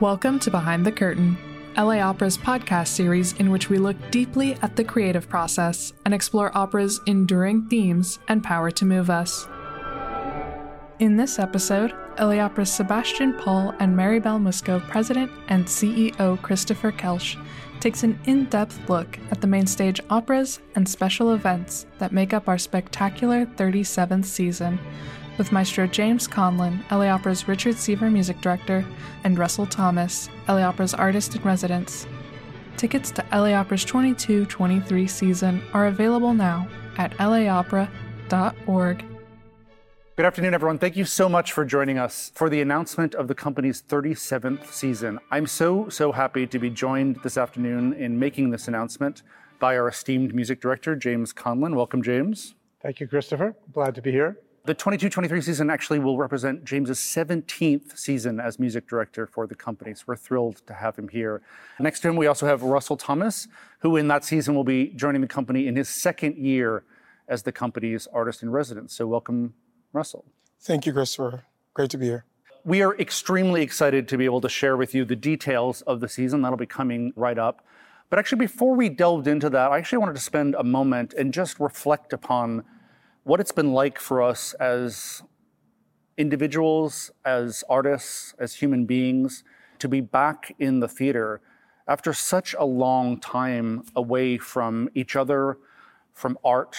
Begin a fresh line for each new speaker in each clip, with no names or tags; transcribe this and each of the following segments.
Welcome to Behind the Curtain, LA Opera's podcast series in which we look deeply at the creative process and explore opera's enduring themes and power to move us. In this episode, LA Opera's Sebastian Paul and Marybelle Musco president and CEO Christopher Koelsch takes an in depth look at the main stage operas and special events that make up our spectacular 37th season, with Maestro James Conlon, LA Opera's Richard Seaver music director, and Russell Thomas, LA Opera's artist in residence. Tickets to LA Opera's 22 23 season are available now at laopera.org.
Good afternoon, everyone. Thank you so much for joining us for the announcement of the company's 37th season. I'm so, so happy to be joined this afternoon in making this announcement by our esteemed music director, James Conlon. Welcome, James.
Thank you, Christopher. Glad to be here.
The 22 23 season actually will represent James's 17th season as music director for the company. So we're thrilled to have him here. Next to him, we also have Russell Thomas, who in that season will be joining the company in his second year as the company's artist in residence. So welcome, Russell.
Thank you, Christopher. Great to be here.
We are extremely excited to be able to share with you the details of the season. That'll be coming right up. But actually, before we delved into that, I actually wanted to spend a moment and just reflect upon what it's been like for us as individuals, as artists, as human beings, to be back in the theater after such a long time away from each other, from art,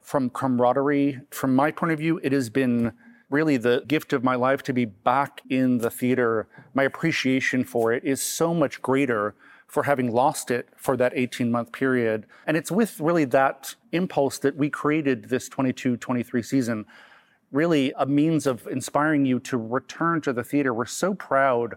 from camaraderie. From my point of view, it has been really the gift of my life to be back in the theater. My appreciation for it is so much greater for having lost it for that 18 month period. And it's with really that impulse that we created this 22 23 season, really a means of inspiring you to return to the theater. We're so proud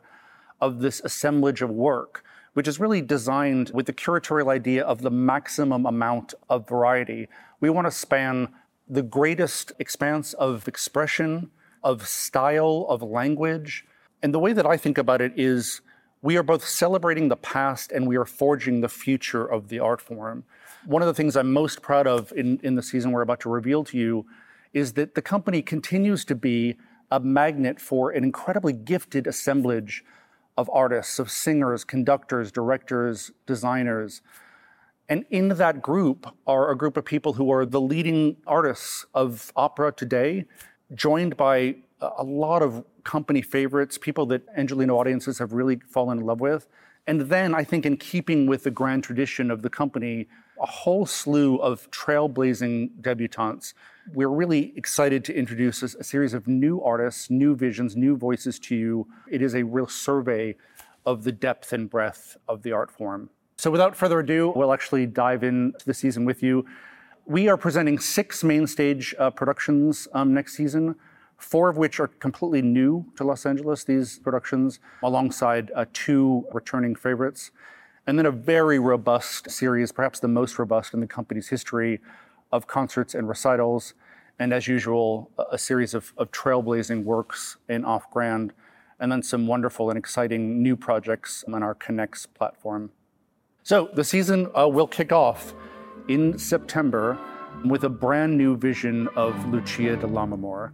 of this assemblage of work which is really designed with the curatorial idea of the maximum amount of variety. We want to span the greatest expanse of expression, of style, of language. And the way that I think about it is we are both celebrating the past and we are forging the future of the art form. One of the things I'm most proud of in, in the season we're about to reveal to you is that the company continues to be a magnet for an incredibly gifted assemblage of artists, of singers, conductors, directors, designers. And in that group are a group of people who are the leading artists of opera today, joined by a lot of company favorites, people that Angeleno audiences have really fallen in love with. And then I think, in keeping with the grand tradition of the company, a whole slew of trailblazing debutantes. We're really excited to introduce a, a series of new artists, new visions, new voices to you. It is a real survey of the depth and breadth of the art form. So, without further ado, we'll actually dive into the season with you. We are presenting six main stage uh, productions um, next season four of which are completely new to Los Angeles, these productions, alongside uh, two returning favorites. And then a very robust series, perhaps the most robust in the company's history, of concerts and recitals. And as usual, a series of, of trailblazing works in Off Grand, and then some wonderful and exciting new projects on our Connects platform. So the season uh, will kick off in September with a brand new vision of Lucia di Lammermoor.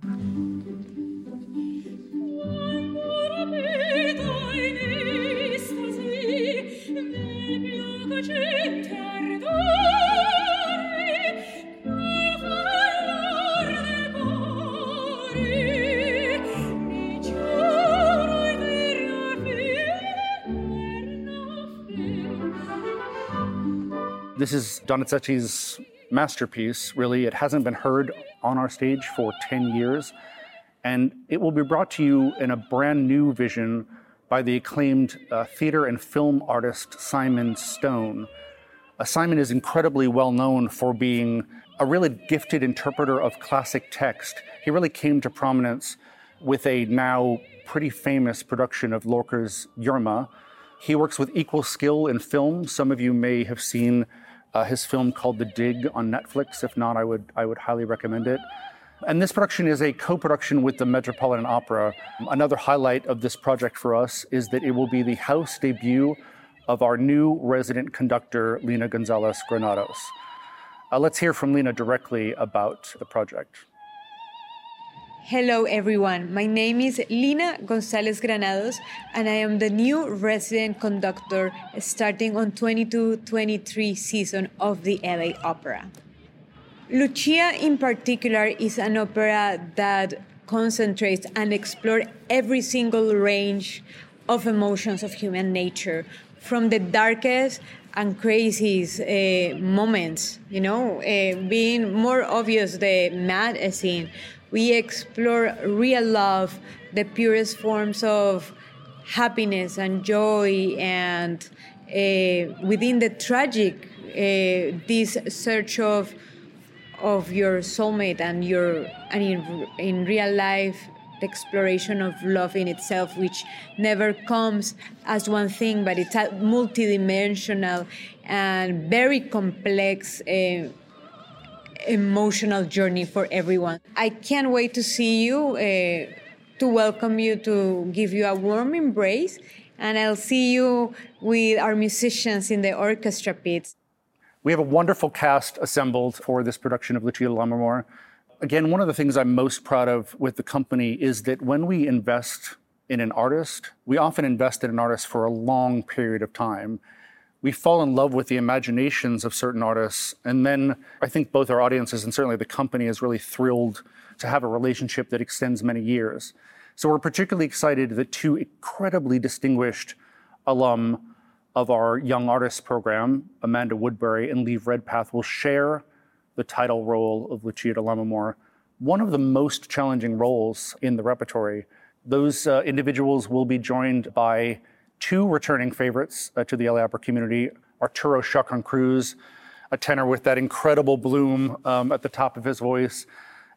This is Donizetti's masterpiece, really. It hasn't been heard on our stage for 10 years. And it will be brought to you in a brand new vision by the acclaimed uh, theater and film artist Simon Stone. Uh, Simon is incredibly well known for being a really gifted interpreter of classic text. He really came to prominence with a now pretty famous production of Lorca's Yerma. He works with equal skill in film. Some of you may have seen uh, his film called The Dig on Netflix. If not, I would, I would highly recommend it. And this production is a co production with the Metropolitan Opera. Another highlight of this project for us is that it will be the house debut of our new resident conductor, Lina Gonzalez Granados. Uh, let's hear from Lena directly about the project.
Hello, everyone. My name is Lina Gonzalez Granados, and I am the new resident conductor starting on 22-23 season of the LA Opera. Lucia, in particular, is an opera that concentrates and explores every single range of emotions of human nature, from the darkest and craziest uh, moments, you know, uh, being more obvious the mad scene we explore real love, the purest forms of happiness and joy, and uh, within the tragic, uh, this search of of your soulmate and your and in, in real life the exploration of love in itself which never comes as one thing but it's a multidimensional and very complex uh, emotional journey for everyone. I can't wait to see you, uh, to welcome you, to give you a warm embrace, and I'll see you with our musicians in the orchestra pits.
We have a wonderful cast assembled for this production of Lucia Lammermoor. Again, one of the things I'm most proud of with the company is that when we invest in an artist, we often invest in an artist for a long period of time we fall in love with the imaginations of certain artists. And then I think both our audiences and certainly the company is really thrilled to have a relationship that extends many years. So we're particularly excited that two incredibly distinguished alum of our Young Artists program, Amanda Woodbury and Liv Redpath, will share the title role of Lucia di Lammermoor, one of the most challenging roles in the repertory. Those uh, individuals will be joined by two returning favorites uh, to the LA Opera community Arturo Chacon Cruz, a tenor with that incredible bloom um, at the top of his voice,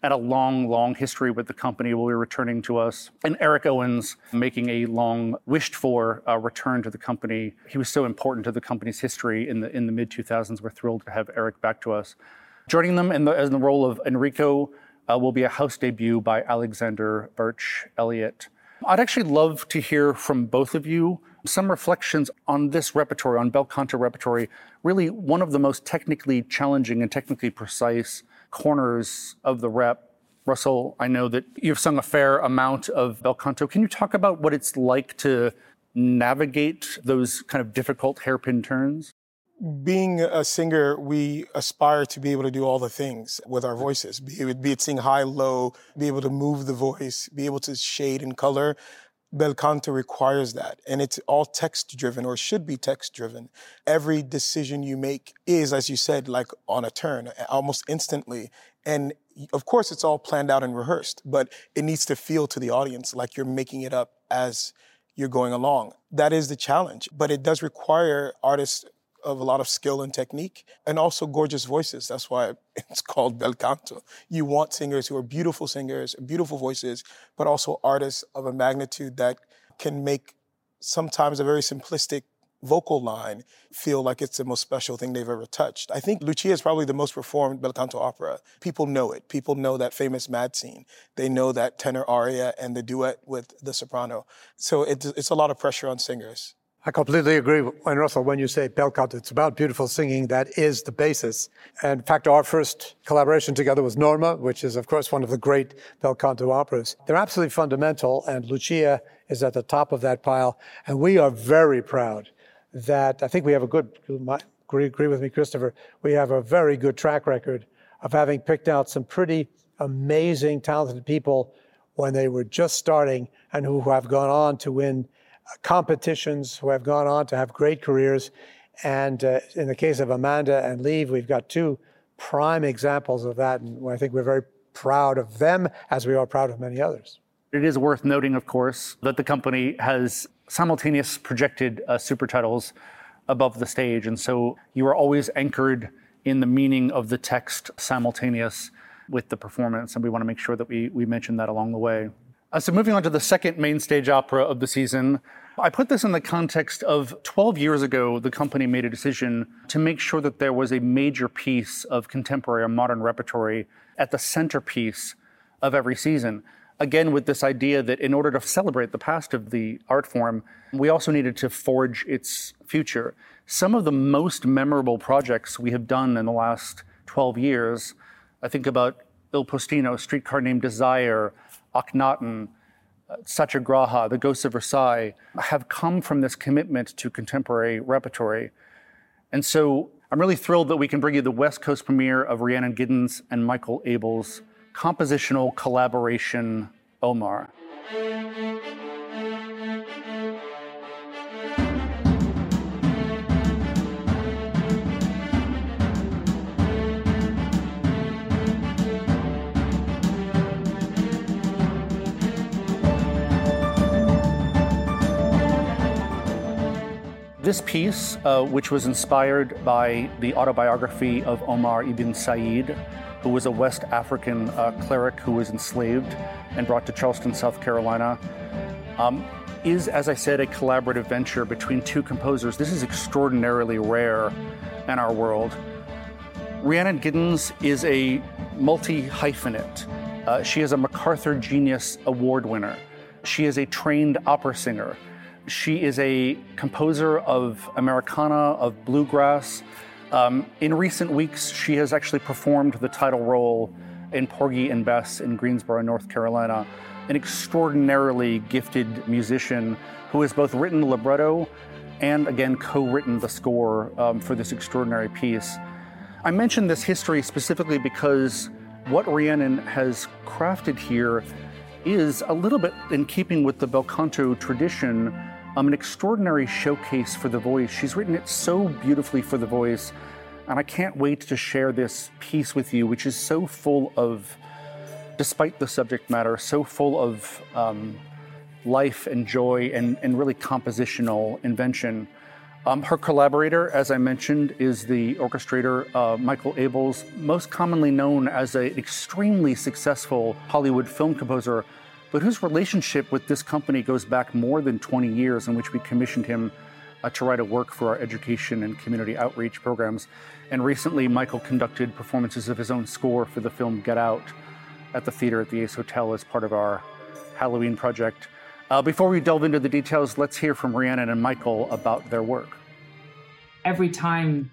and a long, long history with the company will be returning to us. And Eric Owens making a long wished for uh, return to the company. He was so important to the company's history in the in the mid 2000s. We're thrilled to have Eric back to us. Joining them in the, in the role of Enrico uh, will be a house debut by Alexander Birch Elliott. I'd actually love to hear from both of you some reflections on this repertory, on bel canto repertory, really one of the most technically challenging and technically precise corners of the rep. Russell, I know that you've sung a fair amount of bel canto. Can you talk about what it's like to navigate those kind of difficult hairpin turns?
Being a singer, we aspire to be able to do all the things with our voices, be it, be it sing high, low, be able to move the voice, be able to shade and color. Bel canto requires that. And it's all text driven or should be text driven. Every decision you make is, as you said, like on a turn, almost instantly. And of course, it's all planned out and rehearsed, but it needs to feel to the audience like you're making it up as you're going along. That is the challenge, but it does require artists of a lot of skill and technique and also gorgeous voices. That's why it's called bel canto. You want singers who are beautiful singers, beautiful voices, but also artists of a magnitude that can make sometimes a very simplistic vocal line feel like it's the most special thing they've ever touched. I think Lucia is probably the most performed bel canto opera. People know it. People know that famous mad scene. They know that tenor aria and the duet with the soprano. So it's, it's a lot of pressure on singers.
I completely agree, with Russell, when you say bel canto, it's about beautiful singing. That is the basis. And in fact, our first collaboration together was Norma, which is, of course, one of the great bel canto operas. They're absolutely fundamental, and Lucia is at the top of that pile. And we are very proud that I think we have a good, agree, agree with me, Christopher, we have a very good track record of having picked out some pretty amazing, talented people when they were just starting and who have gone on to win competitions who have gone on to have great careers. And uh, in the case of Amanda and Liv, we've got two prime examples of that. And I think we're very proud of them as we are proud of many others.
It is worth noting, of course, that the company has simultaneous projected uh, super titles above the stage. And so you are always anchored in the meaning of the text simultaneous with the performance. And we want to make sure that we, we mention that along the way. Uh, so, moving on to the second main stage opera of the season, I put this in the context of 12 years ago, the company made a decision to make sure that there was a major piece of contemporary or modern repertory at the centerpiece of every season. Again, with this idea that in order to celebrate the past of the art form, we also needed to forge its future. Some of the most memorable projects we have done in the last 12 years, I think about Il Postino, Streetcar Named Desire, Akhenaten, uh, Satyagraha, The Ghosts of Versailles, have come from this commitment to contemporary repertory. And so I'm really thrilled that we can bring you the West Coast premiere of Rhiannon Giddens and Michael Abels' compositional collaboration, Omar. This piece, uh, which was inspired by the autobiography of Omar ibn Said, who was a West African uh, cleric who was enslaved and brought to Charleston, South Carolina. Um, is, as I said, a collaborative venture between two composers. This is extraordinarily rare in our world. Rhiannon Giddens is a multi hyphenate. Uh, she is a MacArthur Genius Award winner. She is a trained opera singer. She is a composer of Americana, of bluegrass, um, in recent weeks, she has actually performed the title role in Porgy and Bess in Greensboro, North Carolina, an extraordinarily gifted musician who has both written the libretto and again co-written the score um, for this extraordinary piece. I mention this history specifically because what Rhiannon has crafted here is a little bit in keeping with the bel canto tradition um, an extraordinary showcase for the voice. She's written it so beautifully for the voice, and I can't wait to share this piece with you, which is so full of, despite the subject matter, so full of um, life and joy and, and really compositional invention. Um, her collaborator, as I mentioned, is the orchestrator uh, Michael Abels, most commonly known as an extremely successful Hollywood film composer but whose relationship with this company goes back more than 20 years, in which we commissioned him uh, to write a work for our education and community outreach programs. And recently, Michael conducted performances of his own score for the film Get Out at the theater at the Ace Hotel as part of our Halloween project. Uh, before we delve into the details, let's hear from Rhiannon and Michael about their work.
Every time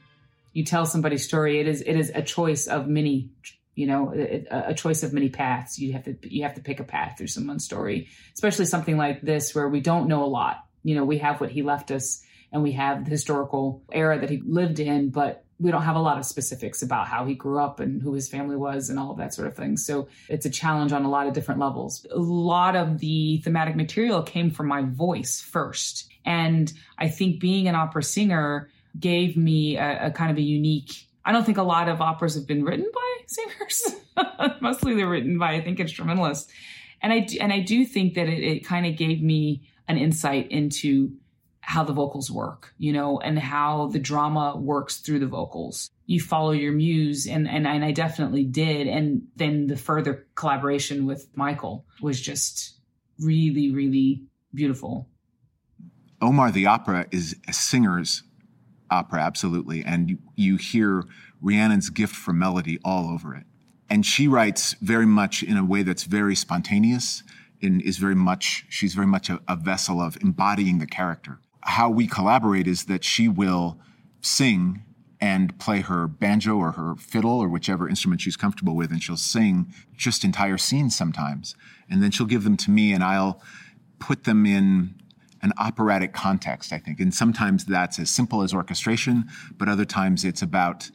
you tell somebody's story, it is it is a choice of many you know a, a, choice of many paths. You have to you have to pick a path through someone's story especially something like this where we don't know a lot. You know we have what he left us and we have the historical era that he lived in but we don't have a lot of specifics about how he grew up and who his family was and all of that sort of thing. So it's a challenge on a lot of different levels. A lot of the thematic material came from my voice first. And i think being an opera singer gave me a, a kind of a unique I don't think a lot of operas have been written by singers. Mostly they're written by, I think, instrumentalists. And I, and I do think that it, it kind of gave me an insight into how the vocals work, you know, and how the drama works through the vocals. You follow your muse, and, and, and I definitely did. And then the further collaboration with Michael was just really, really beautiful.
Omar the Opera is a singer's opera, absolutely. And you, you hear Rhiannon's gift for melody all over it. And she writes very much in a way that's very spontaneous and is very much, she's very much a, a vessel of embodying the character. How we collaborate is that she will sing and play her banjo or her fiddle or whichever instrument she's comfortable with, and she'll sing just entire scenes sometimes. And then she'll give them to me, and I'll put them in an operatic context, I think. And sometimes that's as simple as orchestration, but other times it's about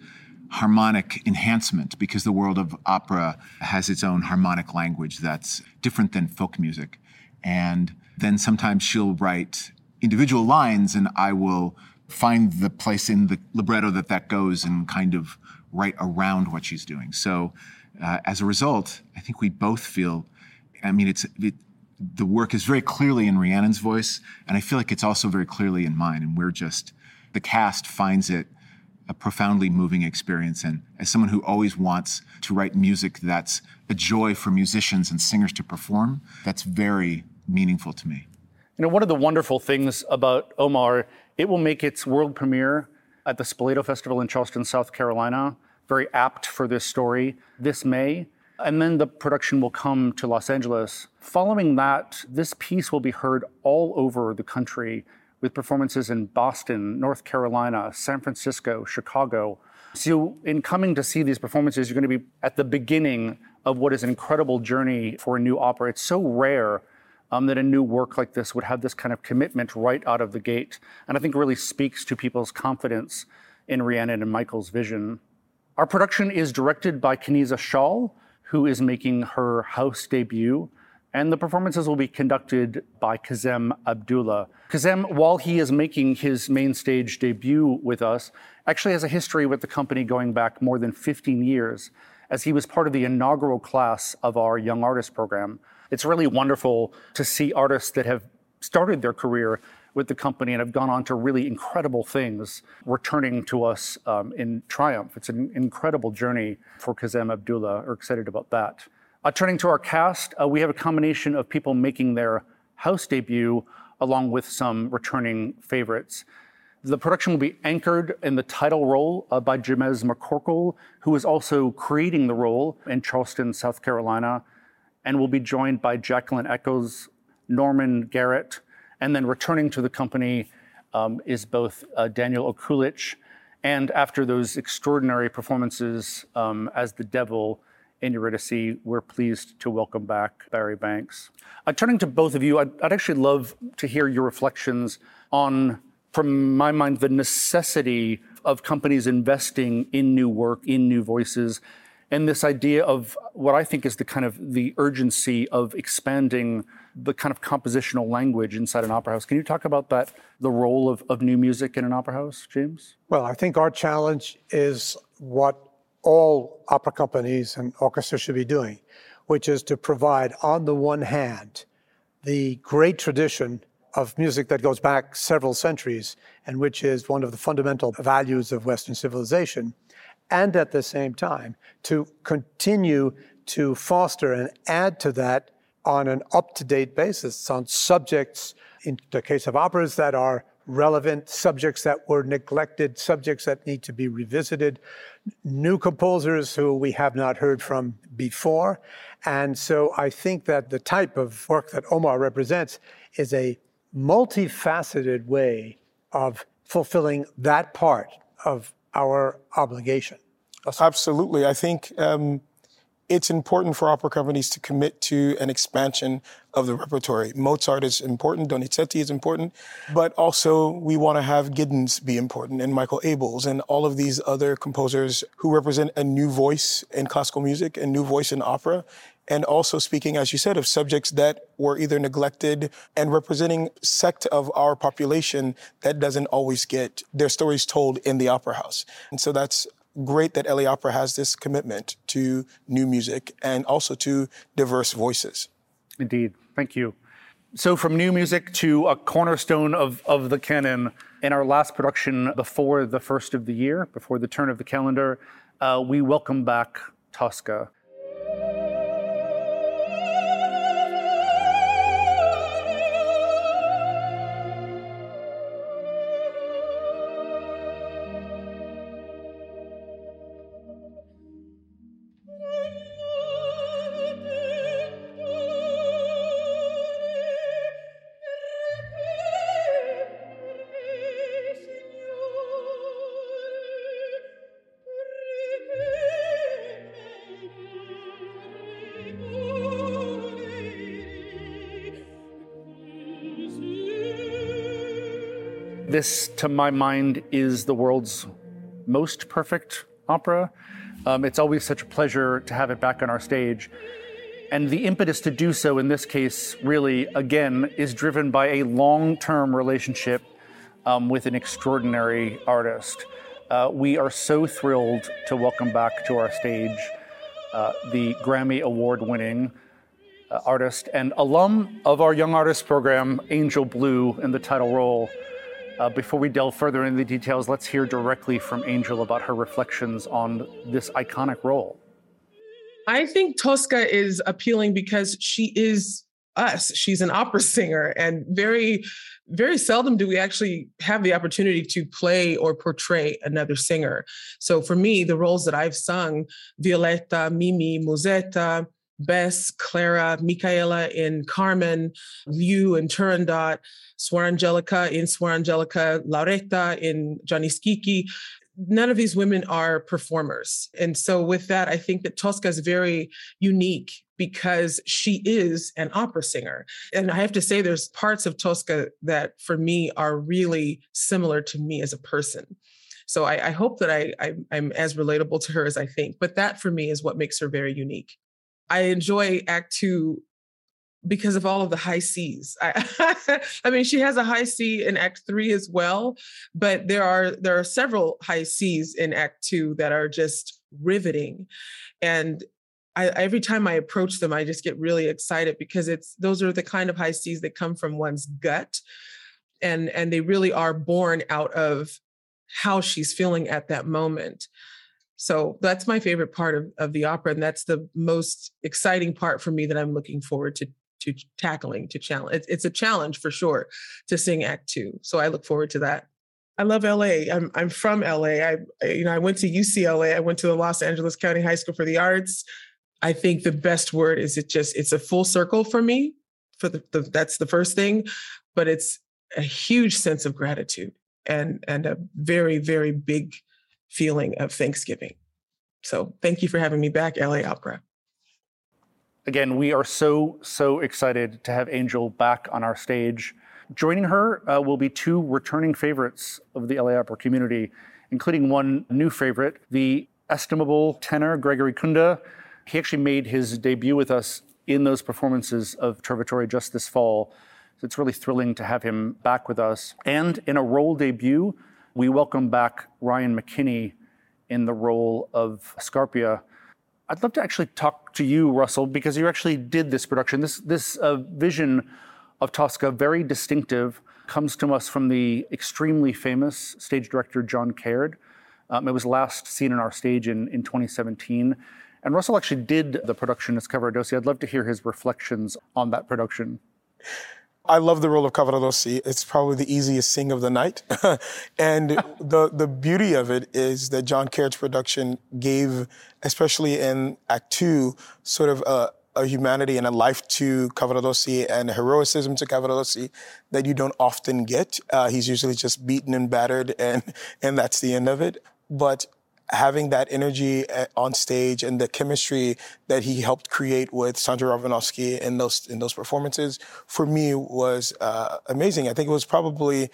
harmonic enhancement because the world of opera has its own harmonic language that's different than folk music. And then sometimes she'll write individual lines and I will find the place in the libretto that that goes and kind of write around what she's doing. So uh, as a result, I think we both feel, I mean, it's, it, the work is very clearly in Rhiannon's voice, and I feel like it's also very clearly in mine. And we're just, the cast finds it a profoundly moving experience. And as someone who always wants to write music that's a joy for musicians and singers to perform, that's very meaningful to me.
You know, one of the wonderful things about Omar, it will make its world premiere at the Spoleto Festival in Charleston, South Carolina. Very apt for this story this May. And then the production will come to Los Angeles. Following that, this piece will be heard all over the country with performances in Boston, North Carolina, San Francisco, Chicago. So, in coming to see these performances, you're going to be at the beginning of what is an incredible journey for a new opera. It's so rare um, that a new work like this would have this kind of commitment right out of the gate. And I think really speaks to people's confidence in Rhiannon and Michael's vision. Our production is directed by Kaneza Schaal, who is making her house debut. And the performances will be conducted by Kazem Abdullah. Kazem, while he is making his main stage debut with us, actually has a history with the company going back more than 15 years, as he was part of the inaugural class of our Young Artist program. It's really wonderful to see artists that have started their career with the company and have gone on to really incredible things returning to us um, in triumph. It's an incredible journey for Kazem Abdullah. We're excited about that. Uh, turning to our cast, uh, we have a combination of people making their house debut along with some returning favorites. The production will be anchored in the title role uh, by Jamez McCorkle, who is also creating the role in Charleston, South Carolina, and will be joined by Jacqueline Echols, Norman Garrett, and then returning to the company um, is both uh, Daniel Okulitch, and after those extraordinary performances um, as the devil, in Eurydice, we're pleased to welcome back Barry Banks. Uh, turning to both of you, I'd, I'd actually love to hear your reflections on, from my mind, the necessity of companies investing in new work, in new voices, and this idea of what I think is the kind of the urgency of expanding the kind of compositional language inside an opera house. Can you talk about that, the role of, of new music in an opera house, James?
Well, I think our challenge is what all opera companies and orchestras should be doing, which is to provide, on the one hand, the great tradition of music that goes back several centuries and which is one of the fundamental values of Western civilization, and at the same time to continue to foster and add to that on an up to date basis on subjects, in the case of operas, that are relevant, subjects that were neglected, subjects that need to be revisited, new composers who we have not heard from before. And so I think that the type of work that Omar represents is a multifaceted way of fulfilling that part of our obligation.
Absolutely. I think um, it's important for opera companies to commit to an expansion of the repertory. Mozart is important, Donizetti is important, but also we want to have Giddens be important and Michael Abels and all of these other composers who represent a new voice in classical music, a new voice in opera, and also speaking, as you said, of subjects that were either neglected and representing sect of our population that doesn't always get their stories told in the opera house. And so that's great that LA Opera has this commitment to new music and also to diverse voices.
Indeed. Thank you. So, from new music to a cornerstone of, of the canon, in our last production before the first of the year, before the turn of the calendar, uh, we welcome back Tosca. This, to my mind, is the world's most perfect opera. Um, it's always such a pleasure to have it back on our stage. And the impetus to do so in this case, really, again, is driven by a long term relationship um, with an extraordinary artist. Uh, we are so thrilled to welcome back to our stage uh, the Grammy Award winning uh, artist and alum of our Young Artist program, Angel Blue, in the title role. Uh, before we delve further into the details, let's hear directly from Angel about her reflections on this iconic role.
I think Tosca is appealing because she is us. She's an opera singer, and very, very seldom do we actually have the opportunity to play or portray another singer. So for me, the roles that I've sung, Violetta, Mimi, Musetta, Bess, Clara, Micaela in Carmen, Liu in Turandot, Suor Angelica in Suor Angelica, Lauretta in Gianni Schicchi. none of these women are performers. And so, with that, I think that Tosca is very unique because she is an opera singer. And I have to say, there's parts of Tosca that for me are really similar to me as a person. So I, I hope that I, I, I'm as relatable to her as I think. But that for me is what makes her very unique. I enjoy Act Two because of all of the high C's. I, I, mean, she has a high C in Act Three as well, but there are there are several high C's in Act Two that are just riveting, and I, every time I approach them, I just get really excited because it's those are the kind of high C's that come from one's gut, and and they really are born out of how she's feeling at that moment. So that's my favorite part of, of the opera, and that's the most exciting part for me that I'm looking forward to to tackling to challenge. It's, it's a challenge for sure to sing Act Two. So I look forward to that. I love LA. I'm I'm from LA. I you know I went to UCLA. I went to the Los Angeles County High School for the Arts. I think the best word is it just it's a full circle for me. For the, the that's the first thing, but it's a huge sense of gratitude and and a very very big feeling of Thanksgiving. So thank you for having me back, LA Opera
again, we are so, so excited to have Angel back on our stage. Joining her uh, will be two returning favorites of the LA Opera community, including one new favorite, the estimable tenor Gregory Kunde. He actually made his debut with us in those performances of Trovatore just this fall. So it's really thrilling to have him back with us. And in a role debut, we welcome back Ryan McKinney in the role of Scarpia. I'd love to actually talk to you, Russell, because you actually did this production. This this uh, vision of Tosca, very distinctive, comes to us from the extremely famous stage director John Caird. Um, it was last seen on our stage in, in 2017. And Russell actually did the production as Cavaradossi. I'd love to hear his reflections on that production.
I love the role of Cavaradossi. It's probably the easiest sing of the night. and the, the beauty of it is that John Caird's production gave, especially in Act Two, sort of a, a humanity and a life to Cavaradossi and a heroicism to Cavaradossi that you don't often get. Uh, he's usually just beaten and battered, and, and that's the end of it. But having that energy uh, on stage and the chemistry that he helped create with Sondra Radvanovsky in those in those performances for me was uh, amazing. I think it was probably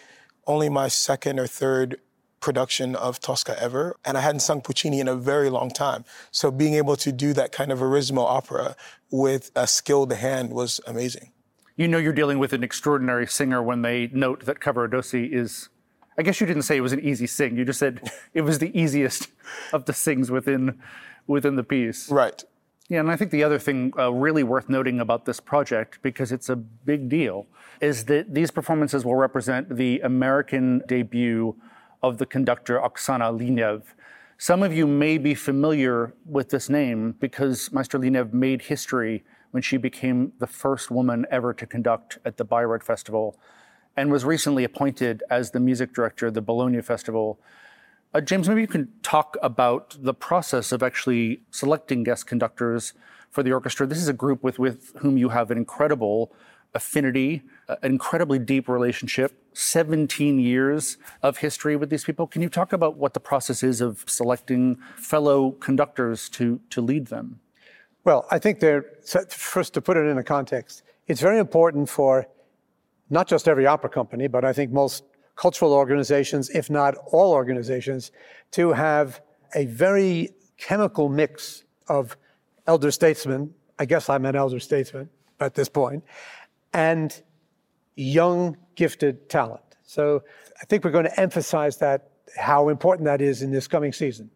only my second or third production of Tosca ever, and I hadn't sung Puccini in a very long time. So being able to do that kind of verismo opera with a skilled hand was amazing.
You know you're dealing with an extraordinary singer when they note that Cavaradossi is I guess you didn't say it was an easy sing. You just said it was the easiest of the sings within within the piece.
Right.
Yeah, and I think the other thing uh, really worth noting about this project, because it's a big deal, is that these performances will represent the American debut of the conductor Oksana Lyniv. Some of you may be familiar with this name because Maestro Lyniv made history when she became the first woman ever to conduct at the Bayreuth Festival and was recently appointed as the music director of the Bologna Festival. Uh, James, maybe you can talk about the process of actually selecting guest conductors for the orchestra. This is a group with, with whom you have an incredible affinity, uh, an incredibly deep relationship, 17 years of history with these people. Can you talk about what the process is of selecting fellow conductors to, to lead them?
Well, I think they're, first to put it in a context, it's very important for not just every opera company, but I think most cultural organizations, if not all organizations, to have a very chemical mix of elder statesmen. I guess I'm an elder statesman at this point, and young, gifted talent. So I think we're going to emphasize that, how important that is in this coming season.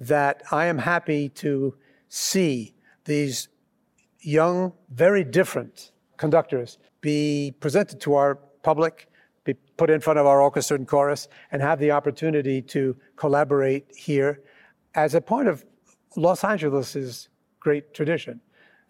That I am happy to see these young, very different conductors be presented to our public, be put in front of our orchestra and chorus, and have the opportunity to collaborate here as a part of Los Angeles's great tradition.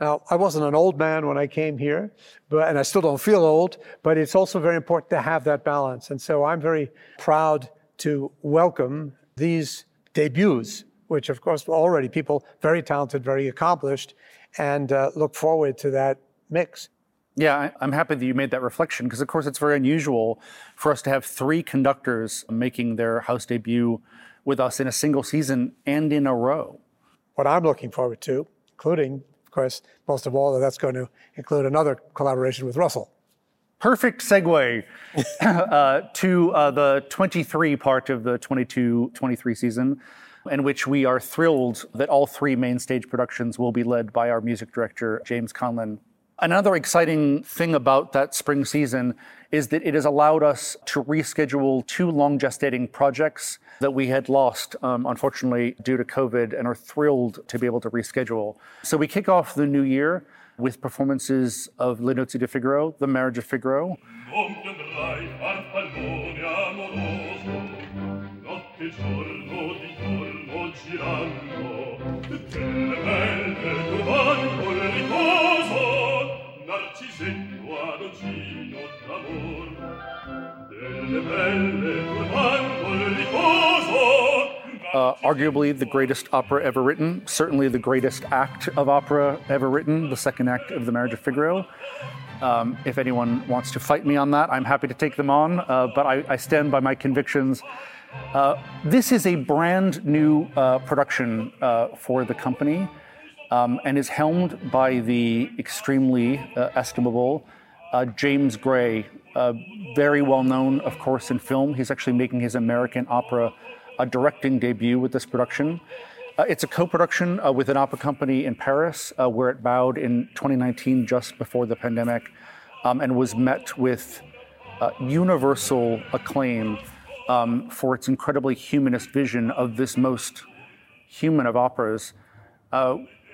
Now, I wasn't an old man when I came here, but, and I still don't feel old, but it's also very important to have that balance. And so I'm very proud to welcome these debuts, which of course already people very talented, very accomplished, and uh, look forward to that mix.
Yeah, I'm happy that you made that reflection because, of course, it's very unusual for us to have three conductors making their house debut with us in a single season and in a row.
What I'm looking forward to, including, of course, most of all, that that's going to include another collaboration with Russell.
Perfect segue uh, to uh, the 23 part of the 22 23 season, in which we are thrilled that all three main stage productions will be led by our music director, James Conlon. Another exciting thing about that spring season is that it has allowed us to reschedule two long gestating projects that we had lost, um, unfortunately, due to COVID, and are thrilled to be able to reschedule. So we kick off the new year with performances of Le Nozze di Figaro, The Marriage of Figaro. Uh, arguably the greatest opera ever written, certainly the greatest act of opera ever written, the second act of The Marriage of Figaro. Um, if anyone wants to fight me on that, I'm happy to take them on, uh, but I, I, stand by my convictions. Uh, this is a brand new uh, production uh, for the company um, and is helmed by the extremely uh, James Gray, very well known, of course, in film. He's actually making his American opera a directing debut with this production. Uh, it's a co production uh, with an opera company in Paris, uh, where it bowed in 2019, just before the pandemic, um, and was met with uh, universal acclaim um, for its incredibly humanist vision of this most human of operas.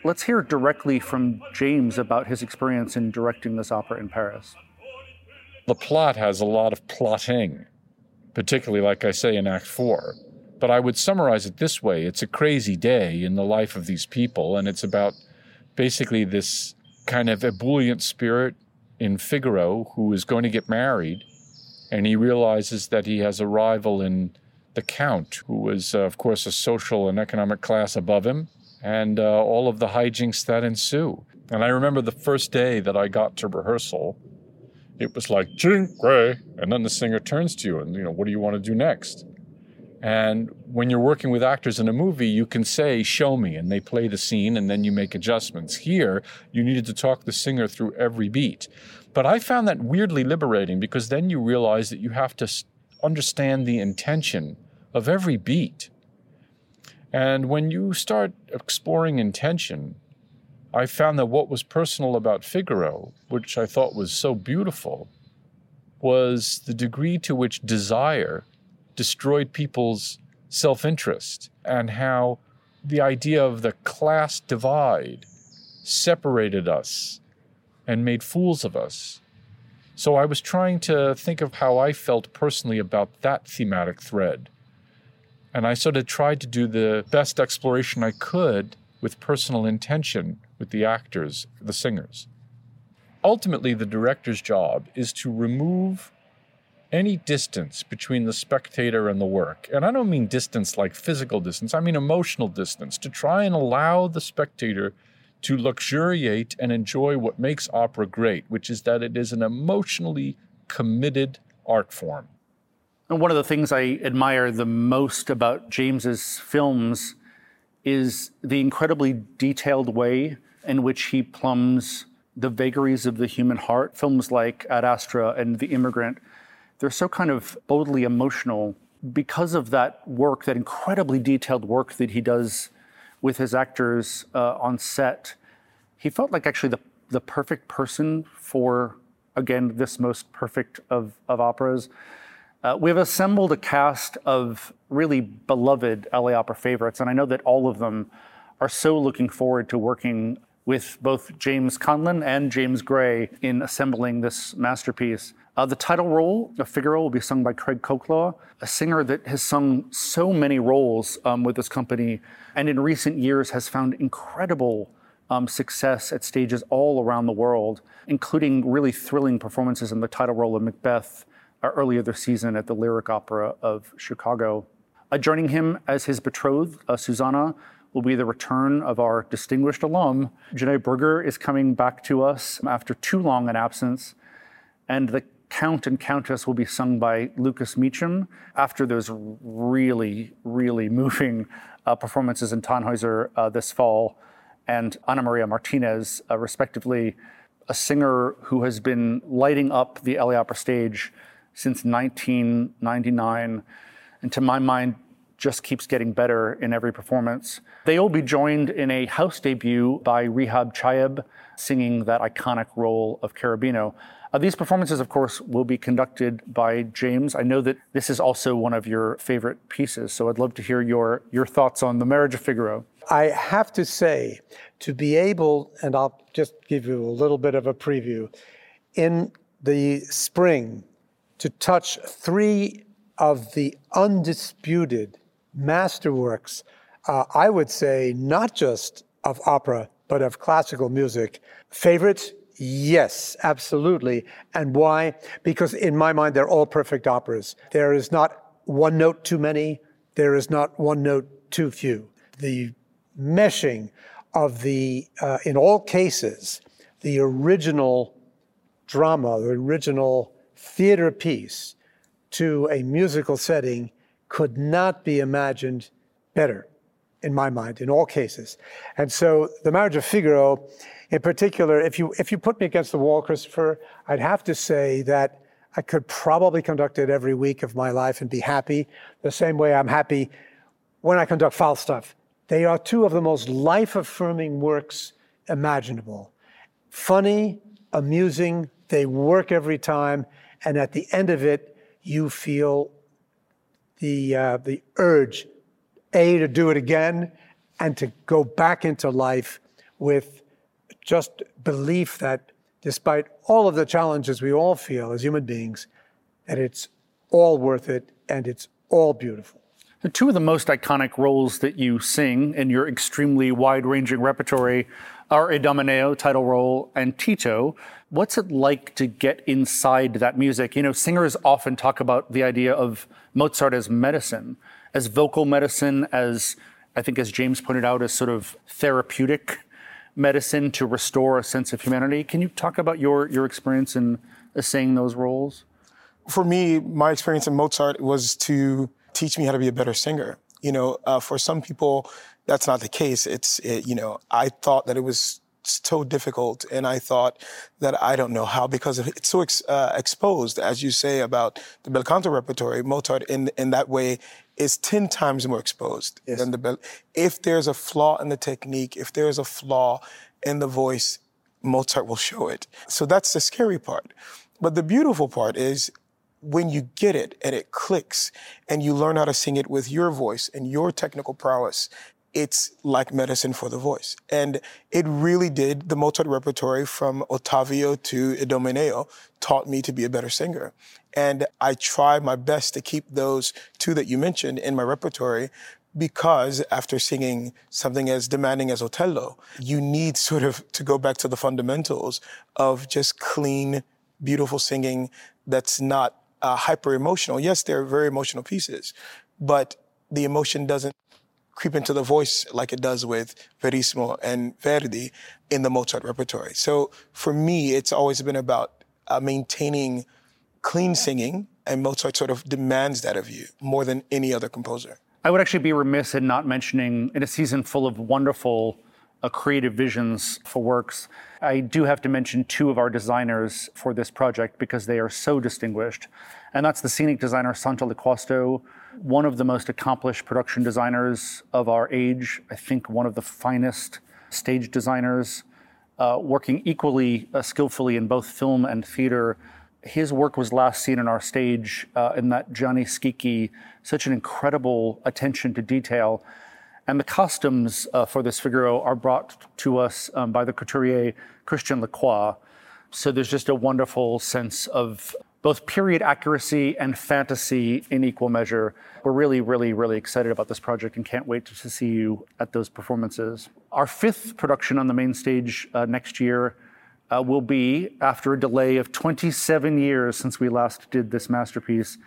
Let's hear directly from James about his experience in directing this opera in Paris.
The plot has a lot of plotting, particularly, like I say, in Act Four. But I would summarize it this way it's a crazy day in the life of these people, and it's about basically this kind of ebullient spirit in Figaro who is going to get married, and he realizes that he has a rival in the Count, who is, uh, of course, a social and economic class above him, and uh, all of the hijinks that ensue. And I remember the first day that I got to rehearsal, it was like, Cinque, and then the singer turns to you and, you know, what do you want to do next? And when you're working with actors in a movie, you can say, Show me, and they play the scene and then you make adjustments. Here, you needed to talk the singer through every beat. But I found that weirdly liberating because then you realize that you have to understand the intention of every beat. And when you start exploring intention, I found that what was personal about Figaro, which I thought was so beautiful, was the degree to which desire destroyed people's self interest and how the idea of the class divide separated us and made fools of us. So I was trying to think of how I felt personally about that thematic thread. And I sort of tried to do the best exploration I could with personal intention with the actors, the singers. Ultimately, the director's job is to remove any distance between the spectator and the work. And I don't mean distance like physical distance, I mean emotional distance, to try and allow the spectator to luxuriate and enjoy what makes opera great, which is that it is an emotionally committed art form.
And one of the things I admire the most about James's films is the incredibly detailed way in which he plumbs the vagaries of the human heart. Films like Ad Astra and The Immigrant they're so kind of boldly emotional because of that work, that incredibly detailed work that he does with his actors uh, on set. He felt like actually the, the perfect person for, again, this most perfect of, of operas. Uh, we have assembled a cast of really beloved LA Opera favorites, and I know that all of them are so looking forward to working with both James Conlon and James Gray in assembling this masterpiece. Uh, the title role of Figaro will be sung by Craig Colclough, a singer that has sung so many roles um, with this company and in recent years has found incredible um, success at stages all around the world, including really thrilling performances in the title role of Macbeth earlier this season at the Lyric Opera of Chicago. Uh, joining him as his betrothed, uh, Susanna, will be the return of our distinguished alum. Janai Brugger is coming back to us after too long an absence. And the Count and Countess will be sung by Lucas Meachem after those really, really moving uh, performances in Tannhäuser uh, this fall, and Ana Maria Martinez, uh, respectively, a singer who has been lighting up the LA Opera stage since 1999, and to my mind, just keeps getting better in every performance. They will be joined in a house debut by Rihab Chaieb, singing that iconic role of Cherubino. Uh, these performances, of course, will be conducted by James. I know that this is also one of your favorite pieces, so I'd love to hear your, your thoughts on The Marriage of Figaro.
I have to say, to be able, and I'll just give you a little bit of a preview, in the spring, to touch three of the undisputed masterworks, uh, I would say, not just of opera, but of classical music. Favorites? Yes, absolutely. And why? Because in my mind, they're all perfect operas. There is not one note too many, there is not one note too few. The meshing of the, uh, in all cases, the original drama, the original theater piece to a musical setting could not be imagined better, in my mind, in all cases. And so the marriage of Figaro in particular, if you, if you put me against the wall, Christopher, I'd have to say that I could probably conduct it every week of my life and be happy, the same way I'm happy when I conduct Falstaff. They are two of the most life affirming works imaginable. Funny, amusing, they work every time, and at the end of it, you feel the, uh, the urge, A, to do it again, and to go back into life with just belief that despite all of the challenges we all feel as human beings, that it's all worth it and it's all beautiful.
The two of the most iconic roles that you sing in your extremely wide ranging repertory are Idomeneo, title role, and Tito. What's it like to get inside that music? You know, singers often talk about the idea of Mozart as medicine, as vocal medicine, as I think, as James pointed out, as sort of therapeutic medicine to restore a sense of humanity. Can you talk about your, your experience in saying those roles?
For me, my experience in Mozart was to teach me how to be a better singer. You know, uh, for some people, that's not the case. It's, it, you know, I thought that it was so difficult, and I thought that I don't know how because it's so ex, uh, exposed, as you say about the bel canto repertory. Mozart, in in that way, is 10 times more exposed yes. than the bell. If there's a flaw in the technique, if there's a flaw in the voice, Mozart will show it. So that's the scary part. But the beautiful part is when you get it and it clicks and you learn how to sing it with your voice and your technical prowess it's like medicine for the voice. And it really did, the Mozart repertory from Ottavio to Idomeneo taught me to be a better singer. And I try my best to keep those two that you mentioned in my repertory because after singing something as demanding as Otello, you need sort of to go back to the fundamentals of just clean, beautiful singing that's not uh, hyper emotional. Yes, they're very emotional pieces, but the emotion doesn't creep into the voice like it does with Verismo and Verdi in the Mozart repertory. So for me, it's always been about uh, maintaining clean singing, and Mozart sort of demands that of you more than any other composer.
I would actually be remiss in not mentioning, in a season full of wonderful creative visions for works, I do have to mention two of our designers for this project because they are so distinguished. And that's the scenic designer Santo Loquasto, one of the most accomplished production designers of our age, I think one of the finest stage designers, uh, working equally uh, skillfully in both film and theater. His work was last seen on our stage uh, in that Gianni Schicchi, such an incredible attention to detail. And the costumes uh, for this Figaro are brought to us um, by the couturier Christian Lacroix. So there's just a wonderful sense of both period accuracy and fantasy in equal measure. We're really, really, really excited about this project and can't wait to see you at those performances. Our fifth production on the main stage uh, next year uh, will be, after a delay of 27 years since we last did this masterpiece,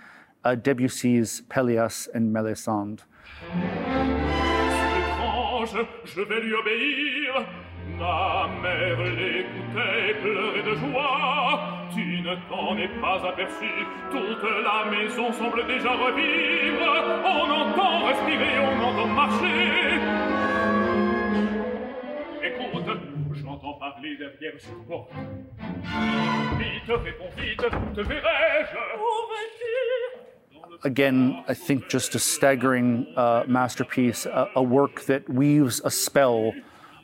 uh, Debussy's Pelléas and Melisande. Je vais lui obéir. Ma mère l'écoutait pleurer de joie.
Tu ne t'en es pas aperçu, toute la maison semble déjà revivre. On entend respirer, on entend marcher. Écoute, j'entends parler derrière cette porte. Vite, réponds vite, te verrai-je? Où vas-tu?
Again, I think just a staggering uh, masterpiece, a, a, work that weaves a spell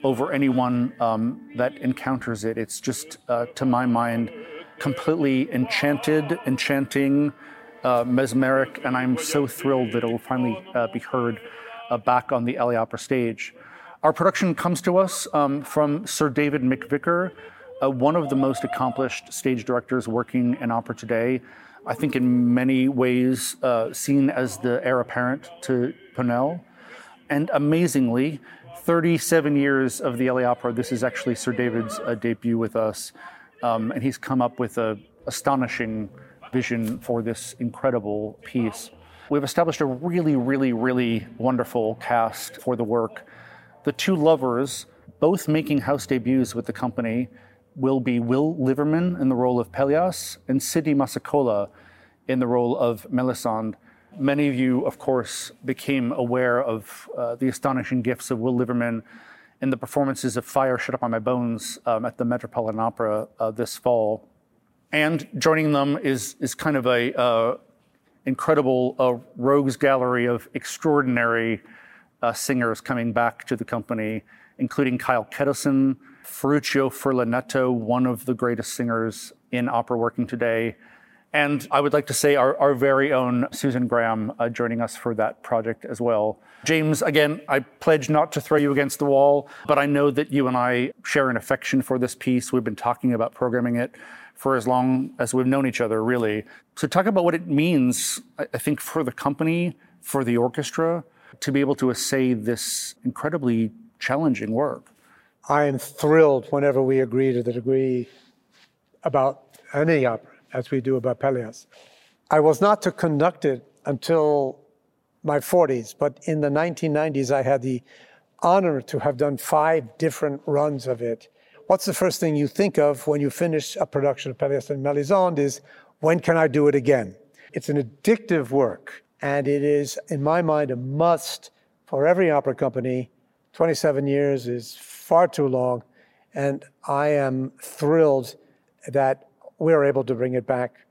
over anyone um, that encounters it. It's just, uh, to my mind, completely enchanted, enchanting, uh, mesmeric, and I'm so thrilled that it will finally uh, be heard uh, back on the LA Opera stage. Our production comes to us um, from Sir David McVicar, uh, one of the most accomplished stage directors working in opera today. I think in many ways uh, seen as the heir apparent to Ponnelle. And amazingly, 37 years of the LA Opera, this is actually Sir David's uh, debut with us. Um, and he's come up with an astonishing vision for this incredible piece. We've established a really, really, really wonderful cast for the work. The two lovers, both making house debuts with the company, will be Will Liverman in the role of Pelléas and Sydney Mancasola in the role of Melisande. Many of you, of course, became aware of uh, the astonishing gifts of Will Liverman in the performances of Fire Shut Up on My Bones um, at the Metropolitan Opera uh, this fall. And joining them is, is kind of a uh, incredible uh, rogues gallery of extraordinary uh, singers coming back to the company, including Kyle Ketelsen, Ferruccio Furlanetto, one of the greatest singers in opera working today. And I would like to say our, our very own Susan Graham uh, joining us for that project as well. James, again, I pledge not to throw you against the wall, but I know that you and I share an affection for this piece. We've been talking about programming it for as long as we've known each other, really. So, talk about what it means, I think, for the company, for the orchestra, to be able to essay this incredibly challenging work.
I am thrilled whenever we agree to the degree about any opera, as we do about Pelleas. I was not to conduct it until my 40s, but in the 1990s, I had the honor to have done five different runs of it. What's the first thing you think of when you finish a production of Pelleas and Melisande is, when can I do it again? It's an addictive work, and it is, in my mind, a must for every opera company. 27 years is far too long. And I am thrilled that we're able to bring it back.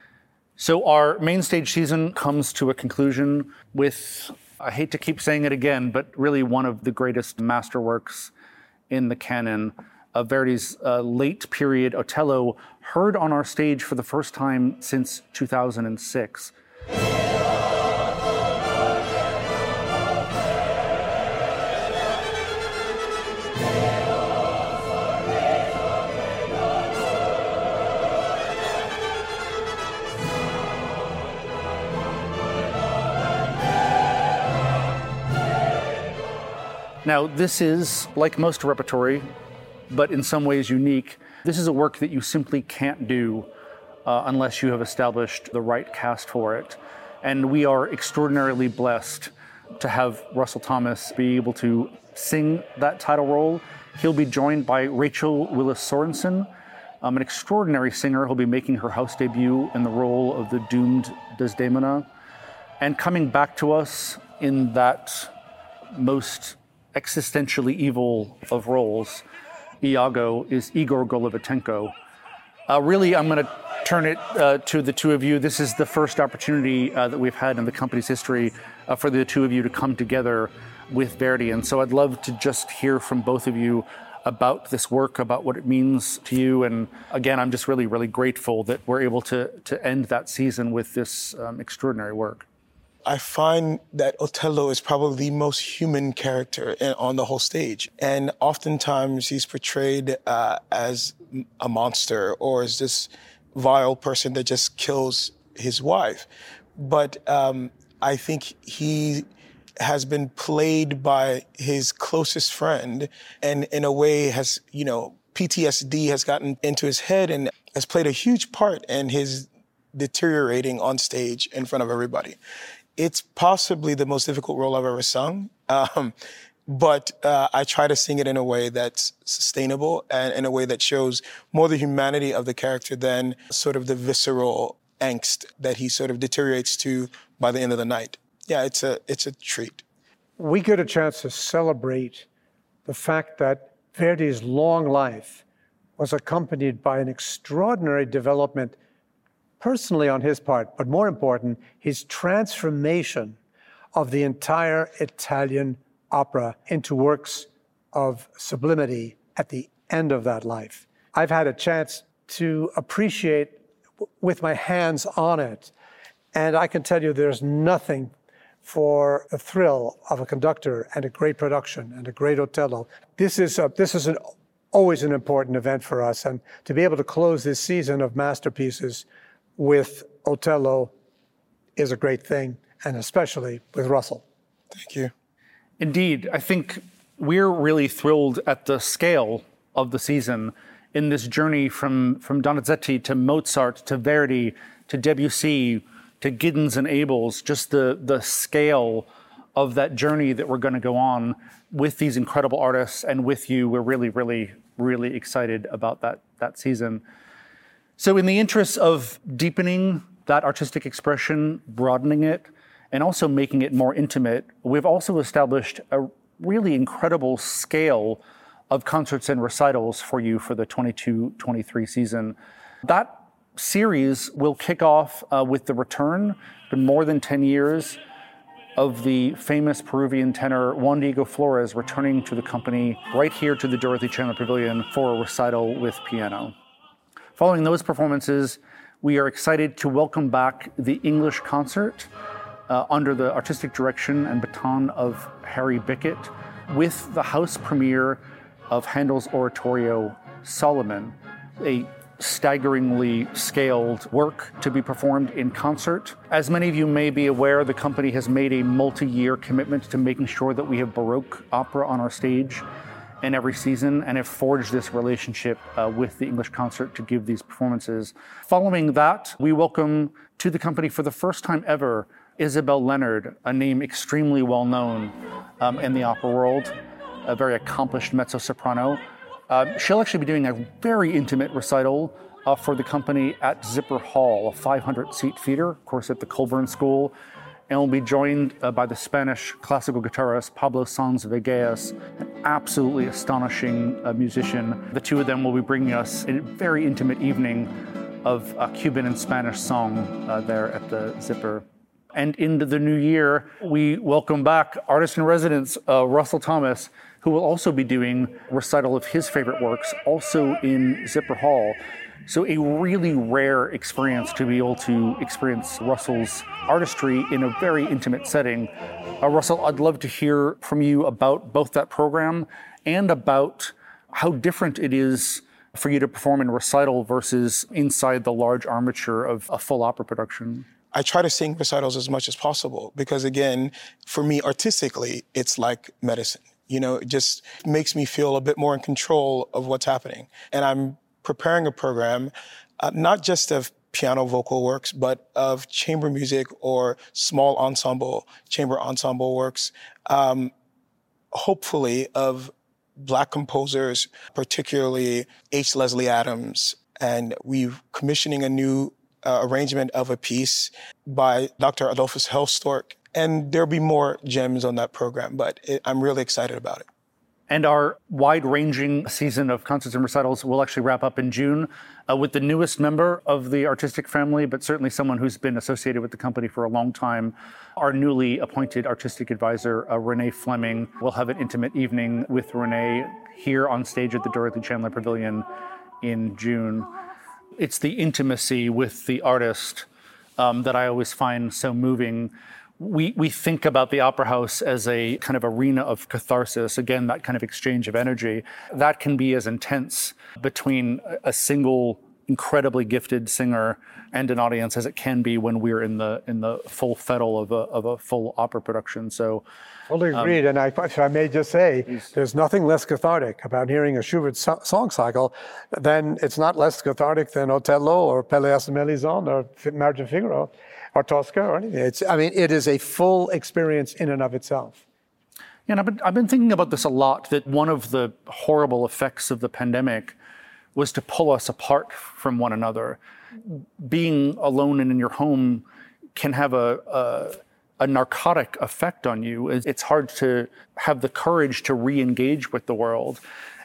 So, our main stage season comes to a conclusion with, I hate to keep saying it again, but really one of the greatest masterworks in the canon of Verdi's uh, late period Otello, heard on our stage for the first time since 2006. Now, this is, like most repertory, but in some ways unique. This is a work that you simply can't do uh, unless you have established the right cast for it. And we are extraordinarily blessed to have Russell Thomas be able to sing that title role. He'll be joined by Rachel Willis Sorensen, um, an extraordinary singer who'll be making her house debut in the role of the doomed Desdemona. And coming back to us in that most existentially evil of roles, Iago, is Igor Golovatenko. Uh, really, I'm going to turn it uh, to the two of you. This is the first opportunity uh, that we've had in the company's history uh, for the two of you to come together with Verdi. And so I'd love to just hear from both of you about this work, about what it means to you. And again, I'm just really, really grateful that we're able to, to end that season with this um, extraordinary work.
I find that Otello is probably the most human character in, on the whole stage. And oftentimes he's portrayed uh, as a monster or as this vile person that just kills his wife. But um, I think he has been played by his closest friend and in a way has, you know, PTSD has gotten into his head and has played a huge part in his deteriorating on stage in front of everybody it's possibly the most difficult role I've ever sung. Um, but uh, I try to sing it in a way that's sustainable and in a way that shows more the humanity of the character than sort of the visceral angst that he sort of deteriorates to by the end of the night. Yeah, it's a it's a treat.
We get a chance to celebrate the fact that Verdi's long life was accompanied by an extraordinary development personally on his part, but more important, his transformation of the entire Italian opera into works of sublimity at the end of that life. I've had a chance to appreciate with my hands on it, and I can tell you there's nothing for the thrill of a conductor and a great production and a great Otello. This is a, this is an, always an important event for us, and to be able to close this season of masterpieces with Otello is a great thing, and especially with Russell.
Thank you.
Indeed, I think we're really thrilled at the scale of the season in this journey from, from Donizetti to Mozart to Verdi to Debussy to Giddens and Abels, just the, the scale of that journey that we're going to go on with these incredible artists and with you. We're really, really, really excited about that, that season. So, in the interest of deepening that artistic expression, broadening it, and also making it more intimate, we've also established a really incredible scale of concerts and recitals for you for the 22 23 season. That series will kick off uh, with the return, been more than 10 years, of the famous Peruvian tenor Juan Diego Flórez returning to the company right here to the Dorothy Chandler Pavilion for a recital with piano. Following those performances, we are excited to welcome back the English concert uh, under the artistic direction and baton of Harry Bicket with the house premiere of Handel's oratorio Solomon, a staggeringly scaled work to be performed in concert. As many of you may be aware, the company has made a multi year commitment to making sure that we have Baroque opera on our stage in every season and have forged this relationship uh, with the English concert to give these performances. Following that, we welcome to the company for the first time ever Isabel Leonard, a name extremely well known um, in the opera world, a very accomplished mezzo soprano. Uh, she'll actually be doing a very intimate recital uh, for the company at Zipper Hall, a 500 seat theater, of course, at the Colburn School and will be joined uh, by the Spanish classical guitarist Pablo Sáinz Villegas, an absolutely astonishing uh, musician. The two of them will be bringing us a very intimate evening of uh, Cuban and Spanish song uh, there at the Zipper. And into the new year, we welcome back artist in residence uh, Russell Thomas, who will also be doing recital of his favorite works, also in Zipper Hall. So, a really rare experience to be able to experience Russell's artistry in a very intimate setting. Uh, Russell, I'd love to hear from you about both that program and about how different it is for you to perform in recital versus inside the large armature of a full opera production.
I try to sing recitals as much as possible because, again, for me artistically, it's like medicine. You know, it just makes me feel a bit more in control of what's happening. And I'm preparing a program, uh, not just of piano vocal works, but of chamber music or small ensemble, chamber ensemble works, um, hopefully of Black composers, particularly H. Leslie Adams. And we're commissioning a new uh, arrangement of a piece by Dr. Adolphus Hailstork. And there'll be more gems on that program, but it, I'm really excited about it.
And our wide ranging season of concerts and recitals will actually wrap up in June uh, with the newest member of the artistic family, but certainly someone who's been associated with the company for a long time. Our newly appointed artistic advisor, uh, Renee Fleming, will have an intimate evening with Renee here on stage at the Dorothy Chandler Pavilion in June. It's the intimacy with the artist um, that I always find so moving we, we think about the opera house as a kind of arena of catharsis again that kind of exchange of energy. That can be as intense between a single incredibly gifted singer and an audience as it can be when we're in the in the full fettle of a, of a full opera production. So
Fully um, agreed. And I, if I may just say, there's nothing less cathartic about hearing a Schubert so- song cycle than it's not less cathartic than Otello or Pelléas and Melisande or Marriage of Figaro or Tosca or anything. It's, I mean, it is a full experience in and of itself.
And I've been, I've been thinking about this a lot that one of the horrible effects of the pandemic was to pull us apart from one another. Being alone and in your home can have a, a, a narcotic effect on you. It's hard to have the courage to re engage with the world.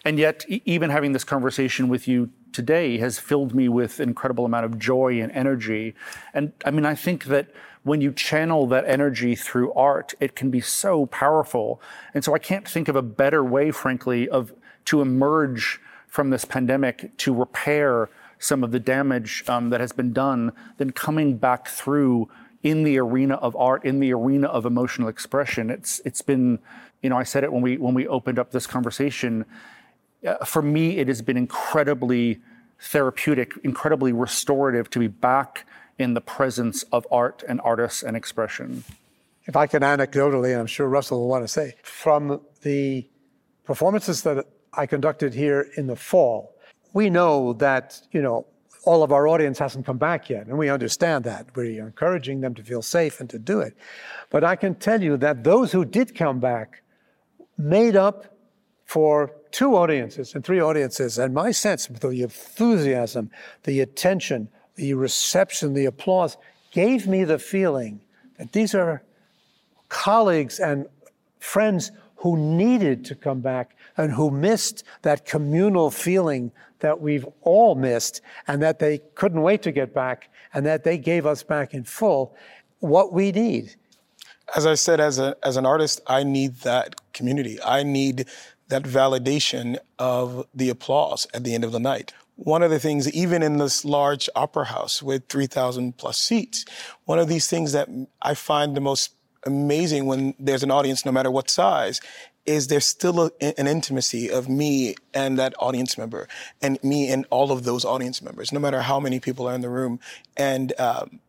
And yet, even having this conversation with you today has filled me with incredible amount of joy and energy. And I mean, I think that when you channel that energy through art, it can be so powerful. And so I can't think of a better way, frankly, of to emerge from this pandemic to repair some of the damage um, that has been done than coming back through in the arena of art, in the arena of emotional expression. It's it's been, you know, I said it when we when we opened up this conversation. Uh, for me, it has been incredibly therapeutic, incredibly restorative to be back in the presence of art and artists and expression.
If I can anecdotally, and I'm sure Russell will want to say, from the performances that I conducted here in the fall, we know that, you know, all of our audience hasn't come back yet, and we understand that. We're encouraging them to feel safe and to do it. But I can tell you that those who did come back made up for two audiences and three audiences, and my sense of the enthusiasm, the attention, the reception, the applause gave me the feeling that these are colleagues and friends who needed to come back and who missed that communal feeling that we've all missed and that they couldn't wait to get back and that they gave us back in full what we need.
As I said, as, a, as an artist, I need that community. I need that validation of the applause at the end of the night. One of the things, even in this large opera house with 3,000 plus seats, one of these things that I find the most amazing when there's an audience, no matter what size, is there's still a, an intimacy of me and that audience member, and me and all of those audience members, no matter how many people are in the room. And um,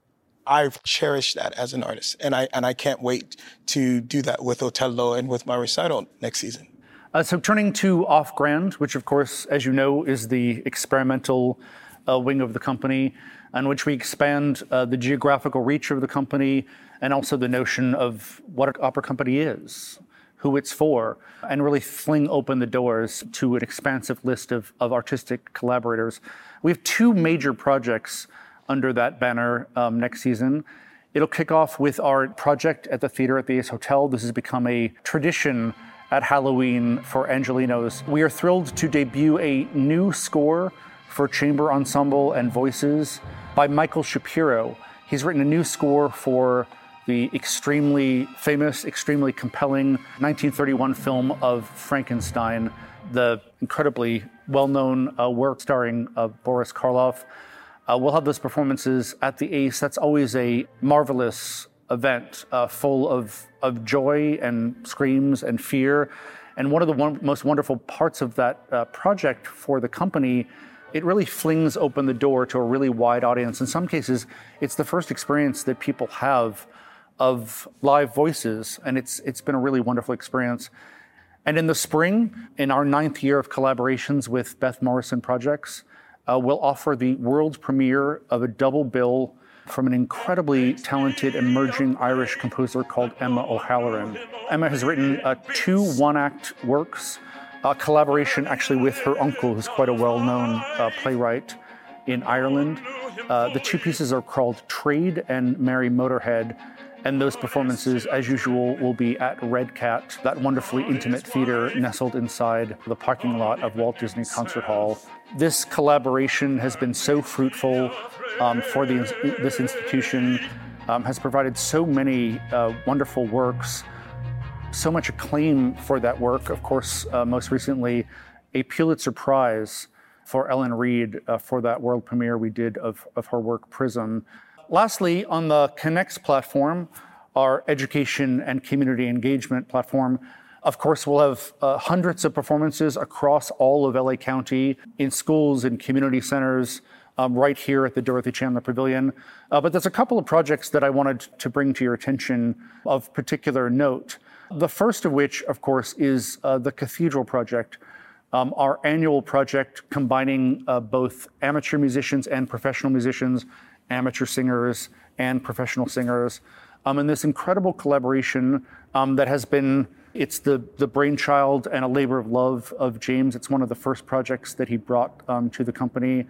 I've cherished that as an artist, and I and I can't wait to do that with Otello and with my recital next season.
Uh, so turning to Off Grand, which of course, as you know, is the experimental uh, wing of the company, on which we expand uh, the geographical reach of the company and also the notion of what an opera company is, who it's for, and really fling open the doors to an expansive list of, of artistic collaborators. We have two major projects under that banner um, next season. It'll kick off with our project at the theater at the Ace Hotel. This has become a tradition at Halloween for Angelenos. We are thrilled to debut a new score for chamber ensemble and voices by Michael Shapiro. He's written a new score for the extremely famous, extremely compelling 1931 film of Frankenstein, the incredibly well known uh, work starring uh, Boris Karloff. Uh, we'll have those performances at the Ace. That's always a marvelous event uh, full of, of joy and screams and fear. And one of the one, most wonderful parts of that uh, project for the company, it really flings open the door to a really wide audience. In some cases, it's the first experience that people have of live voices, and it's, it's been a really wonderful experience. And in the spring, in our ninth year of collaborations with Beth Morrison Projects, uh, we'll offer the world premiere of a double bill from an incredibly talented emerging Irish composer called Emma O'Halloran. Emma has written uh, two one act works, a collaboration actually with her uncle, who's quite a well known uh, playwright in Ireland. Uh, the two pieces are called Trade and Mary Motorhead. And those performances, as usual, will be at Red Cat, that wonderfully intimate theater nestled inside the parking lot of Walt Disney Concert Hall. This collaboration has been so fruitful um, for the, this institution, um, has provided so many uh, wonderful works, so much acclaim for that work. Of course, uh, most recently, a Pulitzer Prize for Ellen Reid uh, for that world premiere we did of, of her work Prism. Lastly, on the Connects platform, our education and community engagement platform, of course, we'll have uh, hundreds of performances across all of LA County in schools and community centers, um, right here at the Dorothy Chandler Pavilion. Uh, but there's a couple of projects that I wanted to bring to your attention of particular note. The first of which, of course, is uh, the Cathedral Project, um, our annual project combining uh, both amateur musicians and professional musicians, amateur singers and professional singers, um, and this incredible collaboration um, that has been It's the, the brainchild and a labor of love of James. It's one of the first projects that he brought um, to the company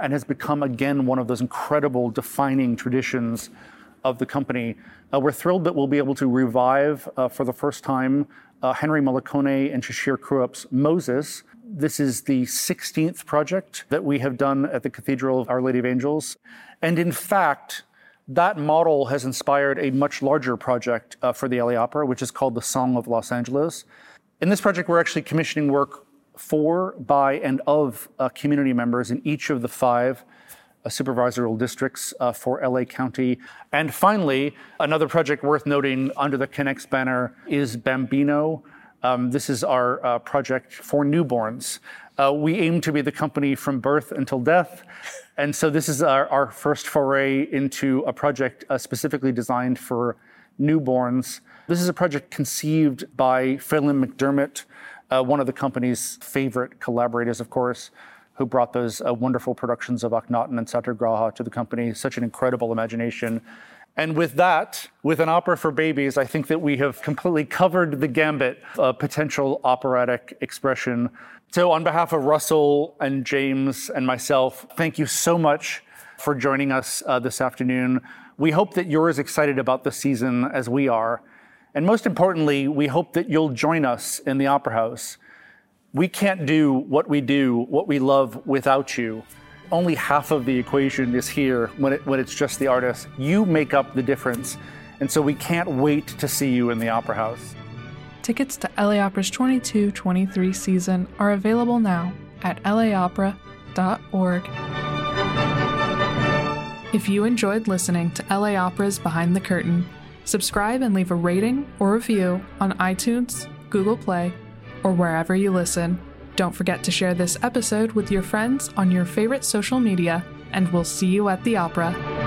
and has become, again, one of those incredible defining traditions of the company. Uh, we're thrilled that we'll be able to revive uh, for the first time uh, Henry Morricone and Shashir Khrup's Moses. This is the 16th project that we have done at the Cathedral of Our Lady of Angels. And in fact, that model has inspired a much larger project uh, for the LA Opera, which is called The Song of Los Angeles. In this project, we're actually commissioning work for, by, and of uh, community members in each of the five uh, supervisorial districts for LA County. And finally, another project worth noting under the Connects banner is Bambino. Um, this is our project for newborns. Uh, we aim to be the company from birth until death. And so this is our, our first foray into a project uh, specifically designed for newborns. This is a project conceived by Phelim McDermott, uh, one of the company's favorite collaborators, of course, who brought those uh, wonderful productions of Akhenaten and Satyagraha to the company. Such an incredible imagination. And with that, with an opera for babies, I think that we have completely covered the gambit of potential operatic expression. So, on behalf of Russell and James and myself, thank you so much for joining us uh, this afternoon. We hope that you're as excited about the season as we are. And most importantly, we hope that you'll join us in the Opera House. We can't do what we do, what we love, without you. Only half of the equation is here when, it, when it's just the artist. You make up the difference. And so we can't wait to see you in the Opera House.
Tickets to LA Opera's 22 23 season are available now at laopera.org. If you enjoyed listening to LA Opera's Behind the Curtain, subscribe and leave a rating or review on iTunes, Google Play, or wherever you listen. Don't forget to share this episode with your friends on your favorite social media, and we'll see you at the opera.